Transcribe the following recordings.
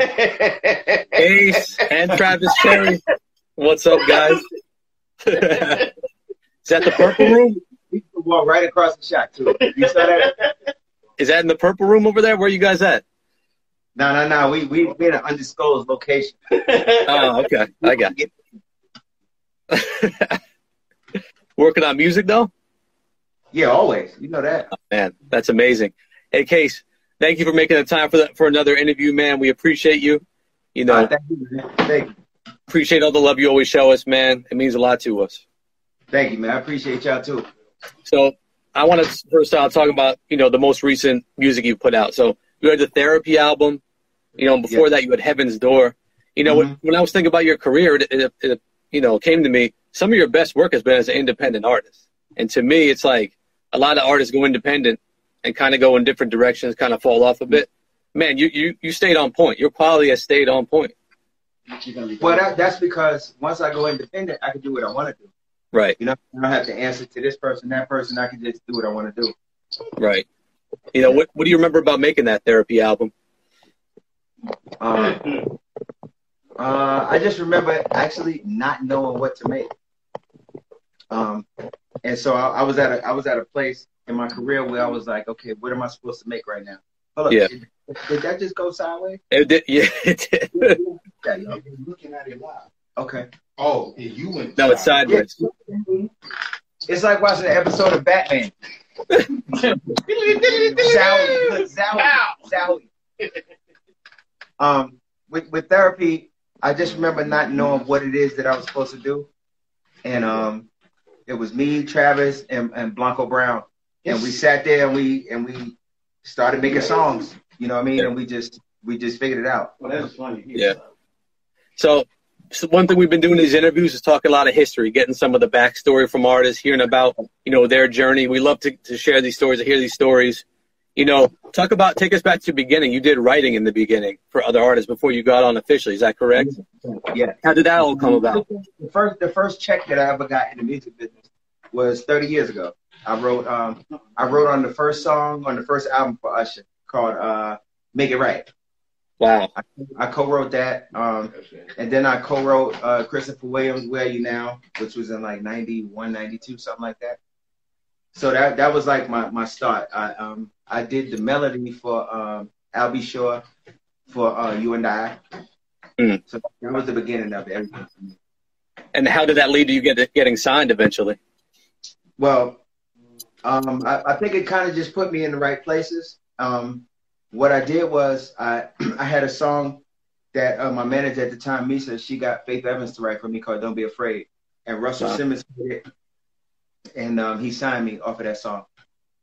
Ace and Travis Cherry. What's up, guys? Is that the purple room? We can walk right across the shot too. You saw that? Is that in the purple room over there? Where you guys at? No, no, no. We we we in an undisclosed location. Oh, okay. I got you. Working on music though? Yeah, always. You know that. Man, that's amazing. Hey, Case, thank you for making the time for that for another interview, man. We appreciate you. You know, Uh, thank you, man. Thank you. appreciate all the love you always show us, man. It means a lot to us. Thank you, man. I appreciate y'all too. So I want to first out talk about you know the most recent music you put out. So you had the Therapy album. You know, before Yeah. that you had Heaven's Door. You know, when, Mhm. when I was thinking about your career, it, it, it you know came to me. Some of your best work has been as an independent artist, and to me, it's like a lot of artists go independent and kind of go in different directions, kind of fall off a bit. Man, you you you stayed on point. Your quality has stayed on point. Well, that, that's because once I go independent, I can do what I want to do. Right, You know, I don't have to answer to this person, that person. I can just do what I want to do. right. You know, what what do you remember about making that Therapy album? Um, uh, I just remember actually not knowing what to make. Um, and so I, I was at a I was at a place in my career where I was like, okay, what am I supposed to make right now? Hold up, Yeah. did, did that just go sideways? It did, yeah, it did. Yeah, yo. You're looking at it live. Okay. Oh, and you went. No, it's sideways. It's like watching an episode of Batman. Zowie, look, Zowie, Zowie. Um, with with therapy, I just remember not knowing what it is that I was supposed to do, and um, it was me, Travis, and, and Blanco Brown, and we sat there and we and we started making songs. You know what I mean? And we just we just figured it out. Well, that was funny. Yeah. So, so one thing we've been doing in these interviews is talking a lot of history, getting some of the backstory from artists, hearing about you know their journey. We love to, to share these stories, to hear these stories. You know, talk about take us back to the beginning. You did writing in the beginning for other artists before you got on officially. Is that correct? Yeah. How did that all come about? The first the first check that I ever got in the music business was 30 years ago. I wrote um I wrote on the first song on the first album for Usher called uh Make It Right. Wow. I co-wrote that um and then I co-wrote uh Christopher Williams Where You Now which was in like 91 92 something like that. So that that was like my my start. I um I did the melody for um Al B. Sure for uh You and I. Mm. So that was the beginning of everything for me. And how did that lead to you get, getting signed eventually? Well, um, I, I think it kind of just put me in the right places. Um, what I did was I I had a song that uh, my manager at the time, Misa, she got Faith Evans to write for me called "Don't Be Afraid," and Russell Wow. Simmons did it, and um, he signed me off of that song.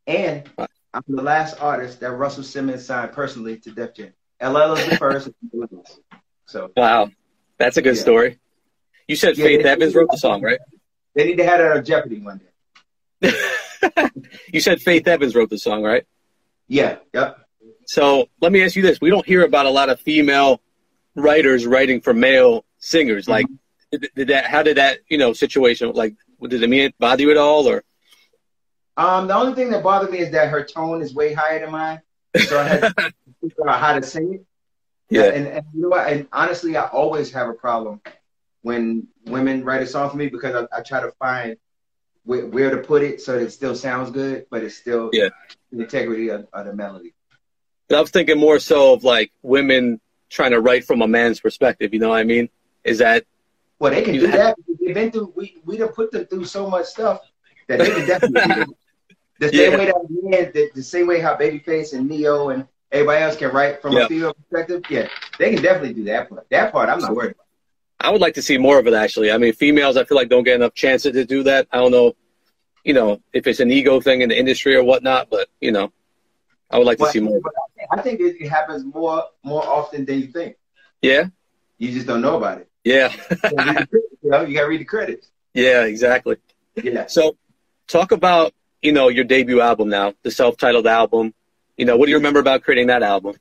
And Wow. I'm the last artist that Russell Simmons signed personally to Def Jam. LL is the first. so Wow, that's a good Yeah. story. You said Yeah, Faith Evans wrote the song, right? they need to have that on Jeopardy one day. You said Faith Evans wrote the song, right? Yeah. Yep. So let me ask you this: We don't hear about a lot of female writers writing for male singers. Like, did, did that? How did that, you know, situation? Like, did it mean it bother you at all, or? Um, the only thing that bothered me is that her tone is way higher than mine, so I had to figure out how to sing it. Yeah, And, and you know what? And honestly, I always have a problem when women write a song for me because I, I try to find where, where to put it so that it still sounds good, but it's still Yeah. the integrity of, of the melody. I was thinking more so of like women trying to write from a man's perspective. You know what I mean? Is that Well, they can do have- that. They've been through. We we done put them through so much stuff that they can definitely. The same Yeah. way that man, the, the same way how Babyface and Neo and everybody else can write from Yeah. a female perspective. Yeah, they can definitely do that part. That part, I'm not worried about. I would like to see more of it actually. I mean, females I feel like don't get enough chances to do that. I don't know, you know, if it's an ego thing in the industry or whatnot, but you know, I would like to see more. I think it, it happens more more often than you think. Yeah, You just don't know about it. yeah, You know, you gotta read the credits. yeah, exactly. Yeah. So, talk about you know your debut album now, the self-titled album. You know, what do you remember about creating that album?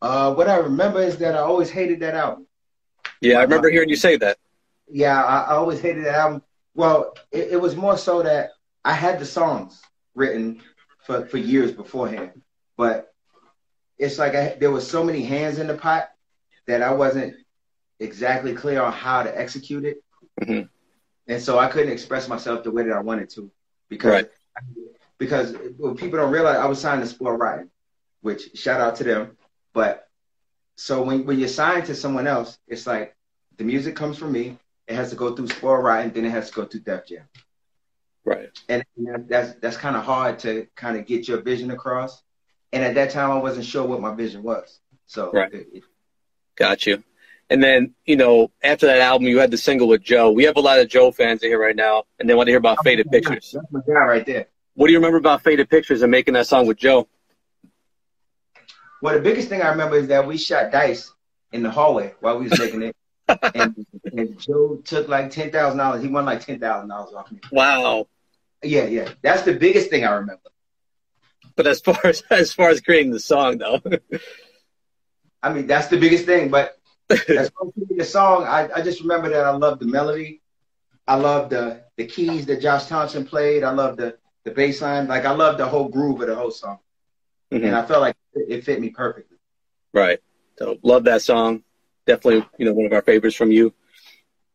Uh, what I remember is that I always hated that album. Yeah, I remember hearing you say that. Yeah, I, I always hated that album. Well, it, it was more so that I had the songs written for, for years beforehand, but it's like I, there was so many hands in the pot that I wasn't exactly clear on how to execute it, Mhm. and so I couldn't express myself the way that I wanted to because Right. because what people don't realize I was signed to Spoiled Rotten, which shout out to them, but so when when you're signed to someone else, it's like the music comes from me. It has to go through Spoiled Rotten, then it has to go through Def Jam Right. and that's that's kind of hard to kind of get your vision across. And at that time, I wasn't sure what my vision was. So Right. it- it- Got you. And then, you know, after that album, you had the single with Joe. We have a lot of Joe fans in here right now, and they want to hear about Faded Pictures. that's my guy right there. What do you remember about Faded Pictures and making that song with Joe? Well, the biggest thing I remember is that we shot dice in the hallway while we was making it, and, and Joe took like ten thousand dollars. He won like ten thousand dollars off me. Wow. Yeah, yeah, that's the biggest thing I remember. But as far as as far as creating the song, though, I mean, that's the biggest thing. But as far as the song, I, I just remember that I love the melody. I love the the keys that Josh Thompson played. I love the the bass line. Like I love the whole groove of the whole song, and Mhm. I felt like it, it fit me perfectly. right? So love that song. Definitely, you know, one of our favorites from you.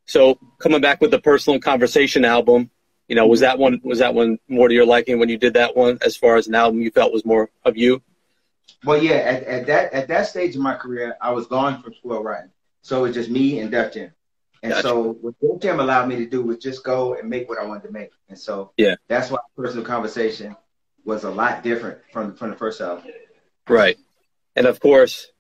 So coming back with the personal conversation album, you know, was that one was that one more to your liking when you did that one? As far as an album you felt was more of you? Well, yeah, at, at that at that stage of my career, I was gone from Spoiled Rotten, so it was just me and Def Jam. And Gotcha. so what Def Jam allowed me to do was just go and make what I wanted to make. And so Yeah. that's why personal conversation was a lot different from from the first album. Right. And of course,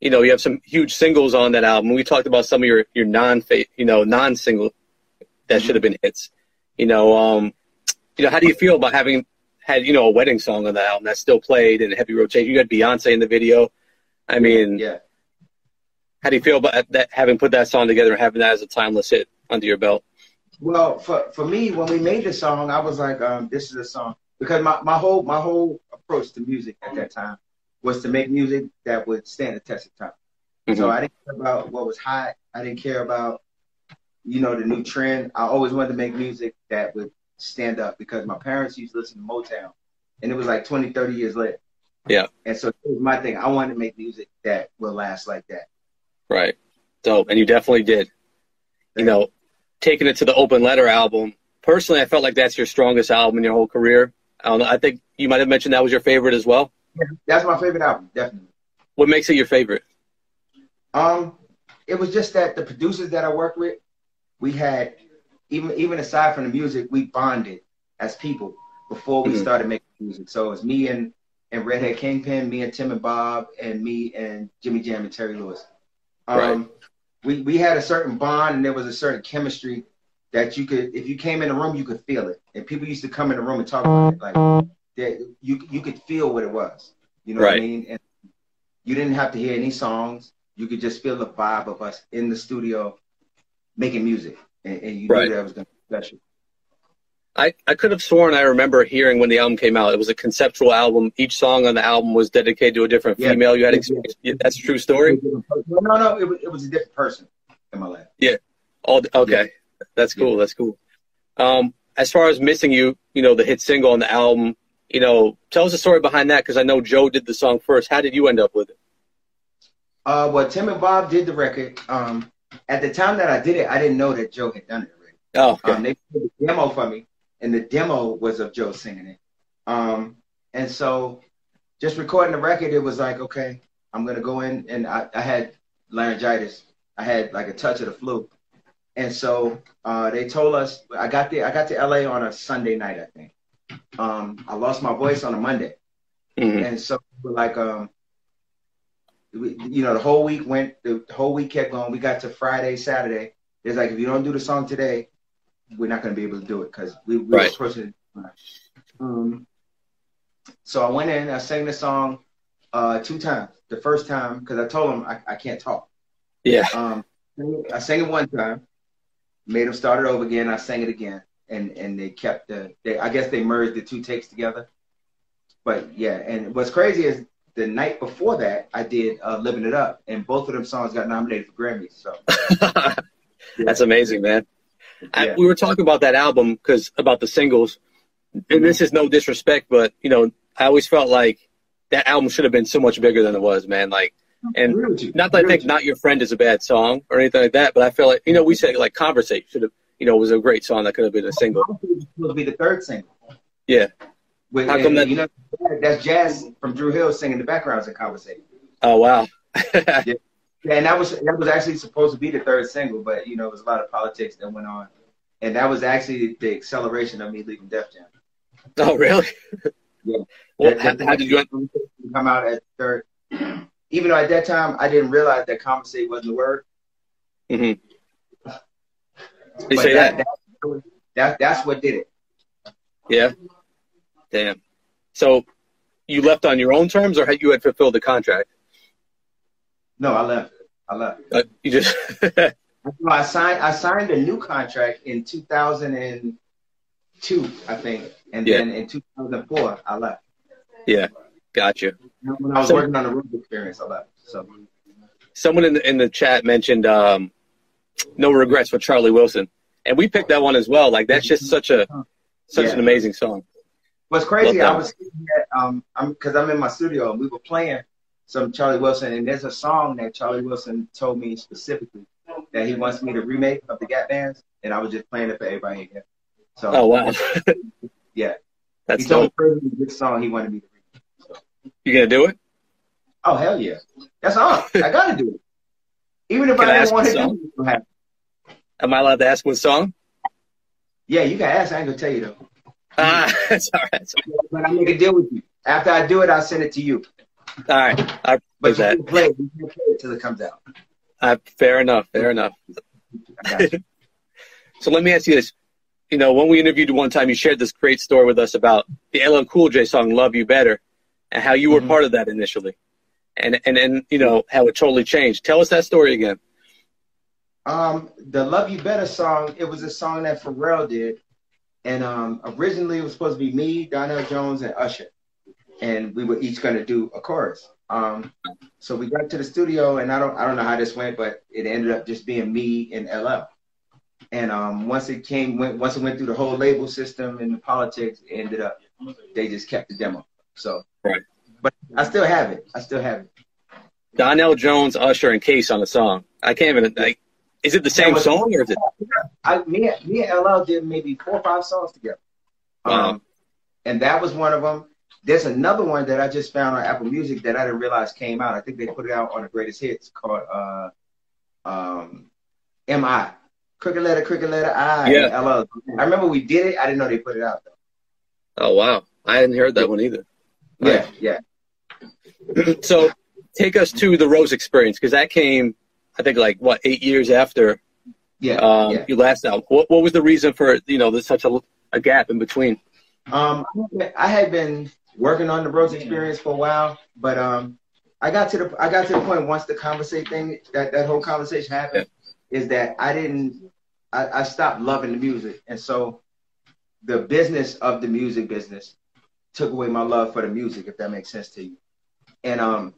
you know, you have some huge singles on that album. We talked about some of your, your non you know, non single that should have been hits. You know, um, you know, how do you feel about having had, you know, a wedding song on the album that's still played in heavy rotation? You had Beyonce in the video. I mean, Yeah. how do you feel about that having put that song together and having that as a timeless hit under your belt? Well, for for me, when we made the song, I was like, um, this is a song because my, my whole my whole approach to music at that time was to make music that would stand the test of time. So Mhm. I didn't care about what was hot. I didn't care about, you know, the new trend. I always wanted to make music that would stand up because my parents used to listen to Motown and it was like 20, 30 years later. Yeah. And so it was my thing. I wanted to make music that will last like that. Right. Dope. And you definitely did. You know, taking it to the Open Letter album, personally, I felt like that's your strongest album in your whole career. I don't know. I think you might have mentioned that was your favorite as well. That's my favorite album, definitely. What makes it your favorite? Um, it was just that the producers that I worked with, we had even even aside from the music, we bonded as people before we Mhm. started making music. So it was me and and Redhead Kingpin, me and Tim and Bob, and me and Jimmy Jam and Terry Lewis. Um, Right. We we had a certain bond, and there was a certain chemistry that you could, if you came in the room, you could feel it. And people used to come in the room and talk about it, like that you you could feel what it was. You know what I mean? And you didn't have to hear any songs. You could just feel the vibe of us in the studio making music, and, and you Right. knew that was going to be special. I, I could have sworn I remember hearing when the album came out. It was a conceptual album. Each song on the album was dedicated to a different Yeah. female you had experience. Yeah, That's a true story. No, no. It was, it was a different person in my life. Yeah. All okay, that's cool. That's cool. Um, as far as missing you, you know, the hit single on the album. You know, tell us the story behind that because I know Joe did the song first. How did you end up with it? Uh, well, Tim and Bob did the record. Um, at the time that I did it, I didn't know that Joe had done it already. Oh, okay. Um, they put the demo for me, and the demo was of Joe singing it. Um, and so, just recording the record, it was like, okay, I'm gonna go in, and I, I had laryngitis. I had like a touch of the flu, and so uh, they told us I got there. I got to LA on a Sunday night, I think. Um, I lost my voice on a Monday, Mhm. and so like, um, we, you know, the whole week went. The whole week kept going. We got to Friday, Saturday. It's like if you don't do the song today, we're not going to be able to do it because we, we Right. were pushing. Um, so I went in. I sang the song uh, two times. The first time because I told him I, I can't talk. Yeah. Um, I sang it one time, made them start it over again. I sang it again, and and they kept the. They, I guess they merged the two takes together. But yeah, and what's crazy is the night before that I did uh, "Living It Up," and both of them songs got nominated for Grammys. So That's amazing, man. I, we were talking about that album because about the singles, and this is no disrespect, but you know, I always felt like that album should have been so much bigger than it was, man. Like, and not that I think "Not Your Friend" is a bad song or anything like that, but I feel like you know we said like "Conversate" should have you know was a great song that could have been a single. Will be the third single. Yeah. With, How come that- you know that's Jazz from Dru Hill singing the backgrounds in Conversation. Oh wow. Yeah, and that was that was actually supposed to be the third single, but you know, it was a lot of politics that went on. And that was actually the acceleration of me leaving Def Jam. oh really? Yeah. Well, That- how, how did you? come out at third? Even though at that time I didn't realize that conversate wasn't the word. hmm You but say that? that, that that's what did it. Yeah. Damn. So you left on your own terms, or had you had fulfilled the contract? No, I left. I left. Uh, you just. No, I signed I signed a new contract in 2002, I think, and Yeah. then in 2004 I left. yeah. Gotcha. When I was So- working on the Rose experience, I left. So Someone in the in the chat mentioned um, "No Regrets" with Charlie Wilson, and we picked that one as well. Like that's just such a such Yeah. an amazing song. what's crazy, I was at, um I'm because I'm in my studio and we were playing some Charlie Wilson and there's a song that Charlie Wilson told me specifically that he wants me to remake of the Gap Bands and I was just playing it for everybody in here. So Oh wow, yeah. that's he told me dope. personally which song he wanted me to remake. You gonna do it? Oh hell yeah. That's on. I gotta do it. Even if Can I I ask didn't want to do song? it, it's gonna happen. Am I allowed to ask what song? Yeah, you can ask. I ain't gonna tell you though. Ah, that's all right. That's But I make a deal with you. After I do it, I'll send it to you. all right. I But appreciate you that. can play it. You can play it till it comes out. Uh, fair enough. Fair enough. I got you. So let me ask you this. You know, when we interviewed you one time, you shared this great story with us about the LL Cool J song "Love You Better" and how you were Mhm. part of that initially, and and and you know how it totally changed. Tell us that story again. Um, the "Love You Better" song. It was a song that Pharrell did, and um, originally it was supposed to be me, Donell Jones, and Usher, and we were each gonna do a chorus. Um, so we got to the studio, and I don't, I don't know how this went, but it ended up just being me and LL. And um, once it came, went, once it went through the whole label system and the politics, it ended up they just kept the demo. So, Right. But I still have it. I still have it. Donell Jones, Usher, and Case on the song. I can't even like. Is it the same was- song or is it? I, me, me and LL did maybe four or five songs together. Wow. Um, and that was one of them. There's another one that I just found on Apple Music that I didn't realize came out. I think they put it out on the greatest hits called uh, um, MI. Cricket letter, cricket letter, I. Yeah. LL. I remember we did it. I didn't know they put it out though. Oh wow, I hadn't heard that one either. Yeah, yeah. so take us to the Rose experience because that came, I think, like what eight years after Yeah, um, yeah. your last album. What, what was the reason for you know there's such a, a gap in between? Um, I had been working on the Rose experience for a while, but um, I got to the I got to the point once the conversation thing that that whole conversation happened is that I didn't I, I stopped loving the music, and so the business of the music business took away my love for the music, if that makes sense to you. And um,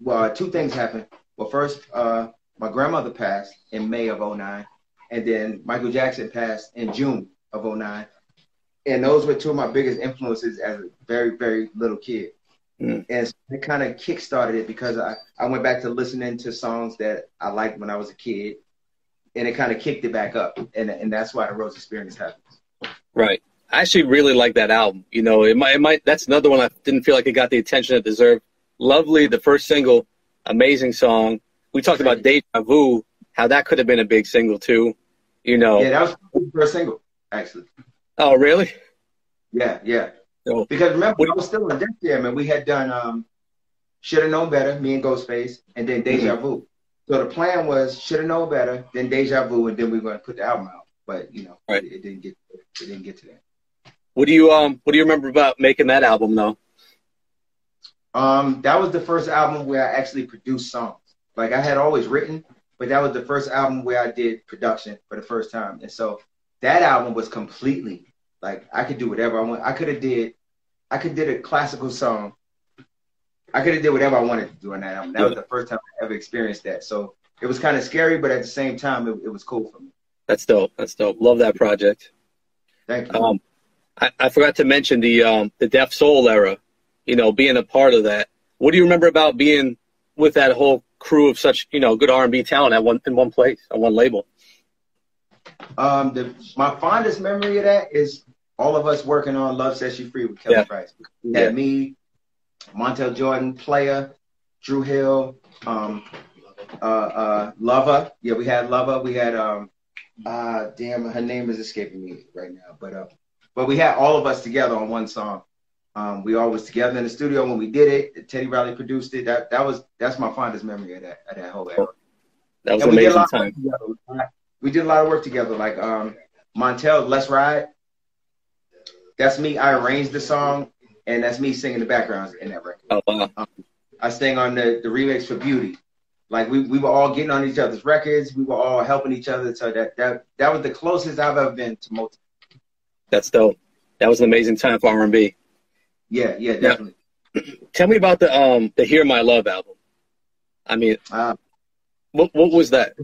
well, two things happened. Well, first, uh, my grandmother passed in May of 09, and then Michael Jackson passed in June of 09 and those were two of my biggest influences as a very very little kid Mm. and so it kind of kick-started it because I, I went back to listening to songs that i liked when i was a kid and it kind of kicked it back up and, and that's why the rose experience happened Right. I actually really like that album. You know, it might, it might. That's another one I didn't feel like it got the attention it deserved. Lovely, the first single, amazing song. We talked about Deja Vu, how that could have been a big single too. You know. yeah that was the first single actually Oh, really? yeah yeah Oh. because remember What- i was still in Def Jam and we had done um should have known better me and ghostface and then deja Mm-hmm. vu so the plan was should have known better then deja vu and then we were going to put the album out but you know Right. it, it didn't get it didn't get to that What do you um What do you remember about making that album though? Um, that was the first album where I actually produced songs. Like I had always written, but that was the first album where I did production for the first time. And so that album was completely like I could do whatever I want. I could have did, I could did a classical song. I could have did whatever I wanted to do on that album. That was the first time I ever experienced that. So it was kind of scary, but at the same time, it, it was cool for me. That's dope. That's dope. Love that project. Thank you. Um, I, I forgot to mention the um the Def Soul era. You know, being a part of that. What do you remember about being with that whole crew of such, you know, good R&B talent at one in one place on one label? Um, the, my fondest memory of that is all of us working on Love Sets You Free with Kelly Yeah. Price. We had Yeah. me, Montell Jordan, Playa, Dru Hill, um, uh, uh, Lover. Yeah, we had Lover. We had um, uh, damn, her name is escaping me right now, but uh, but we had all of us together on one song. Um, we all was together in the studio when we did it. Teddy Riley produced it. That that was that's my fondest memory of that of that whole era. That was And an we amazing time. together. We did a lot of work together. Like um, Montell, Let's Ride. That's me. I arranged the song, and that's me singing the backgrounds in that record. Oh wow. I sang on the, the remix for Beauty. Like we, we were all getting on each other's records. We were all helping each other. So that that that was the closest I've ever been to multi. That's dope. That was an amazing time for R&B. Yeah, yeah, definitely. Tell me about the um the Hear My Love album. I mean, Uh, what what was that?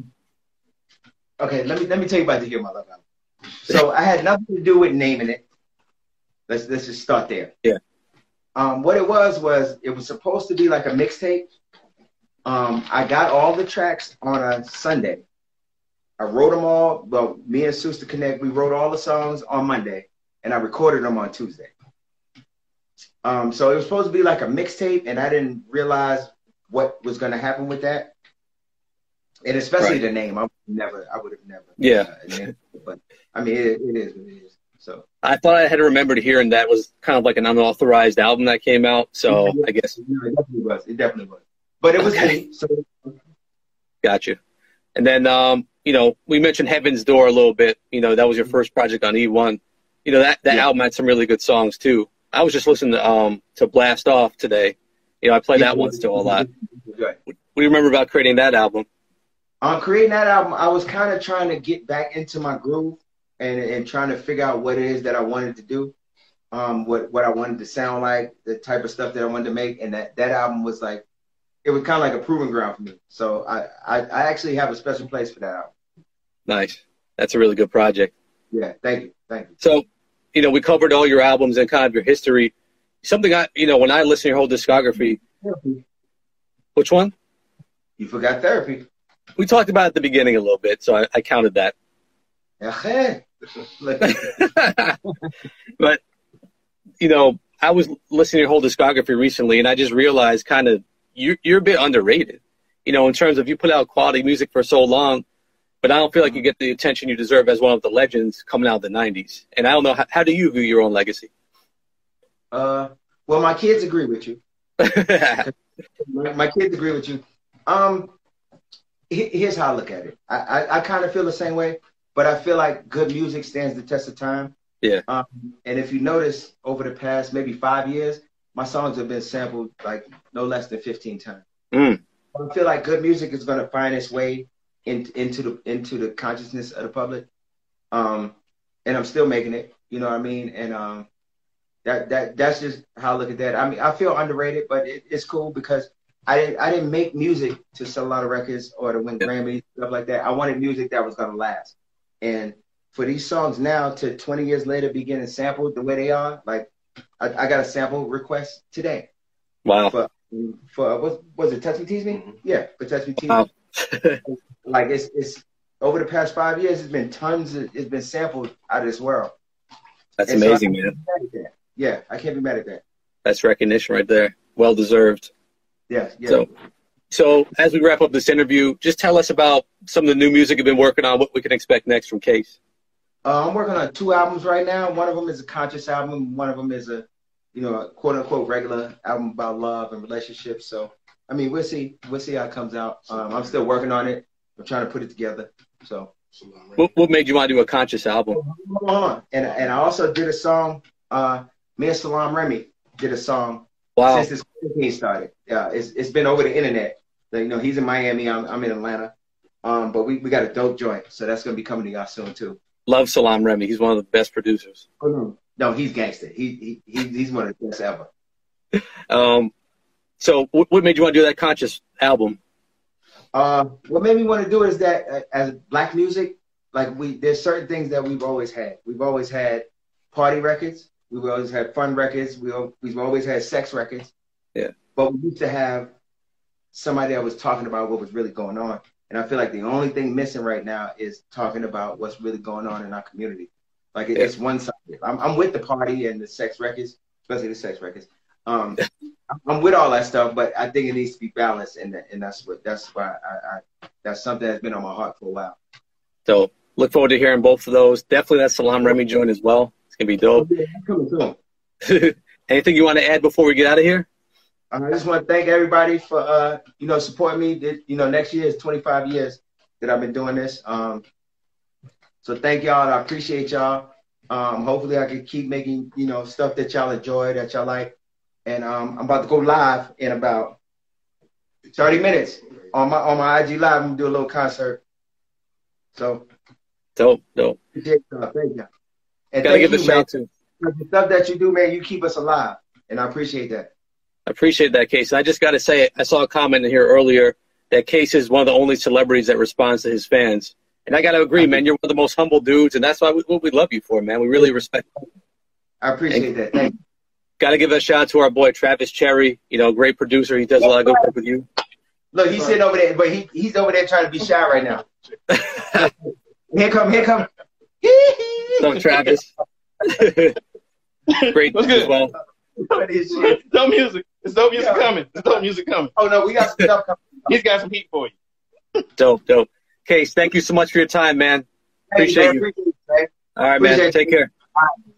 okay, let me let me tell you about the Hear My Love album. So I had nothing to do with naming it. Let's let's just start there. Yeah. Um, what it was was it was supposed to be like a mixtape. Um, I got all the tracks on a Sunday. I wrote them all. Well, me and Suster Connect, we wrote all the songs on Monday, and I recorded them on Tuesday. Um, so it was supposed to be like a mixtape, and I didn't realize what was going to happen with that, and especially Right. the name. I would never, I would have never. Yeah. uh, but I mean, it, it is what it is. So I thought I had remembered hearing that was kind of like an unauthorized album that came out. So Yeah. I guess it definitely was. It definitely was. But it was Okay. me. So got you. And then um, you know, we mentioned Heaven's Door a little bit. You know, that was your first project on E1. You know, that that Yeah. album had some really good songs too. I was just listening to um to Blast Off today. You know, I play that one still a lot. What do you remember about creating that album? On creating that album, I was kind of trying to get back into my groove and, and trying to figure out what it is that I wanted to do, um, what what I wanted to sound like, the type of stuff that I wanted to make, and that that album was like, it was kind of like a proving ground for me. So I, I I actually have a special place for that album. Nice. That's a really good project. Yeah, thank you, thank you. So, you know, we covered all your albums and kind of your history. Something I, you know, when I listen to your whole discography, which one? You forgot therapy. We talked about it at the beginning a little bit, so I, I counted that. But you know, I was listening to your whole discography recently, and I just realized kind of you're you're a bit underrated. You know, in terms of you put out quality music for so long, but I don't feel like you get the attention you deserve as one of the legends coming out of the '90s. And I don't know how, how do you view your own legacy? uh, well, my kids agree with you. My, kids agree with you. Um, he- here's how I look at it. I, I, I kind of feel the same way, but I feel like good music stands the test of time. Yeah. Um, and if you notice, over the past maybe five years, my songs have been sampled like no less than 15 times. Mm. I feel like good music is going to find its way in, into the into the consciousness of the public. Um, and I'm still making it. You know what I mean? And um, that that that's just how I look at that. I mean, I feel underrated, but it, it's cool because I didn't I didn't make music to sell a lot of records or to win. Grammys stuff like that. I wanted music that was gonna last. And for these songs now to 20 years later be getting sampled the way they are, like I, I got a sample request today wow. for for what was it? Touch Me Tease Me? Yeah, for Touch Me Tease Wow. Like it's it's over the past five years, it's been tons. Of, it's been sampled out of this world. That's And amazing, I man. can't be mad at that. Yeah, I can't be mad at that. That's recognition right there. Well deserved. Yeah, yeah. So, so as we wrap up this interview, just tell us about some of the new music you've been working on, what we can expect next from Case. Uh, I'm working on two albums right now. One of them is a conscious album. One of them is a, you know, a quote unquote regular album about love and relationships. So, I mean, we'll see. We'll see how it comes out. Um, I'm still working on it. I'm trying to put it together. So, What, what made you want to do a conscious album? hold on. And and I also did a song. Uh, me and Salaam Remi did a song Wow. since this quarantine started. Yeah, it's it's been over the internet. Like, you know, he's in Miami. I'm I'm in Atlanta. Um, but we, we got a dope joint, so that's gonna be coming to y'all soon too. Love Salaam Remi. He's one of the best producers. Oh no, no, he's gangster. He, he he he's one of the best ever. Um, so what made you want to do that conscious album? Uh, what made me want to do it is that uh, as black music, like we, there's certain things that we've always had. We've always had party records. We've always had fun records. We we've always had sex records. Yeah. But we used to have somebody that was talking about what was really going on. And I feel like the only thing missing right now is talking about what's really going on in our community. Like it, Yeah. it's one sided. I'm, I'm with the party and the sex records, especially the sex records. Um, I'm- with all that stuff, but I think it needs to be balanced, and that, and that's what that's why I, I that's something that's been on my heart for a while. So look forward to hearing both of those. Definitely that Salaam Remi joint as well. It's gonna be dope. Soon. Anything you want to add before we get out of here? Uh, I just want to thank everybody for uh, you know supporting me. You know, next year is 25 years that I've been doing this. Um, so thank y'all. I appreciate y'all. Um, hopefully, I can keep making you know stuff that y'all enjoy, that y'all like. And um, I'm about to go live in about 30 minutes on my on my IG live. I'm gonna do a little concert. So Dope, dope. Thank you. And Gotta thank you, shout man. out to. The stuff that you do, man, you keep us alive, and I appreciate that. I appreciate that, Case. And I just got to say, I saw a comment in here earlier that Case is one of the only celebrities that responds to his fans. And I got to agree, man. You're one of the most humble dudes, and that's why we, what we love you for, man. We really respect. You. I appreciate that. Thank you. Got to give a shout out to our boy Travis Cherry. You know, great producer. He does a lot of good work with you. Look, he's sitting over there, but he, he's over there trying to be shy right now. Here come, here come. So Travis, great What's as good? well. This shit. It's dope music. It's dope music Yeah. coming. It's dope music coming. Oh no, we got some stuff coming. He's got some heat for you. Dope, dope. Case, thank you so much for your time, man. Thank Appreciate man. you. Appreciate you, man. All right, man. Appreciate Take you. care. All right.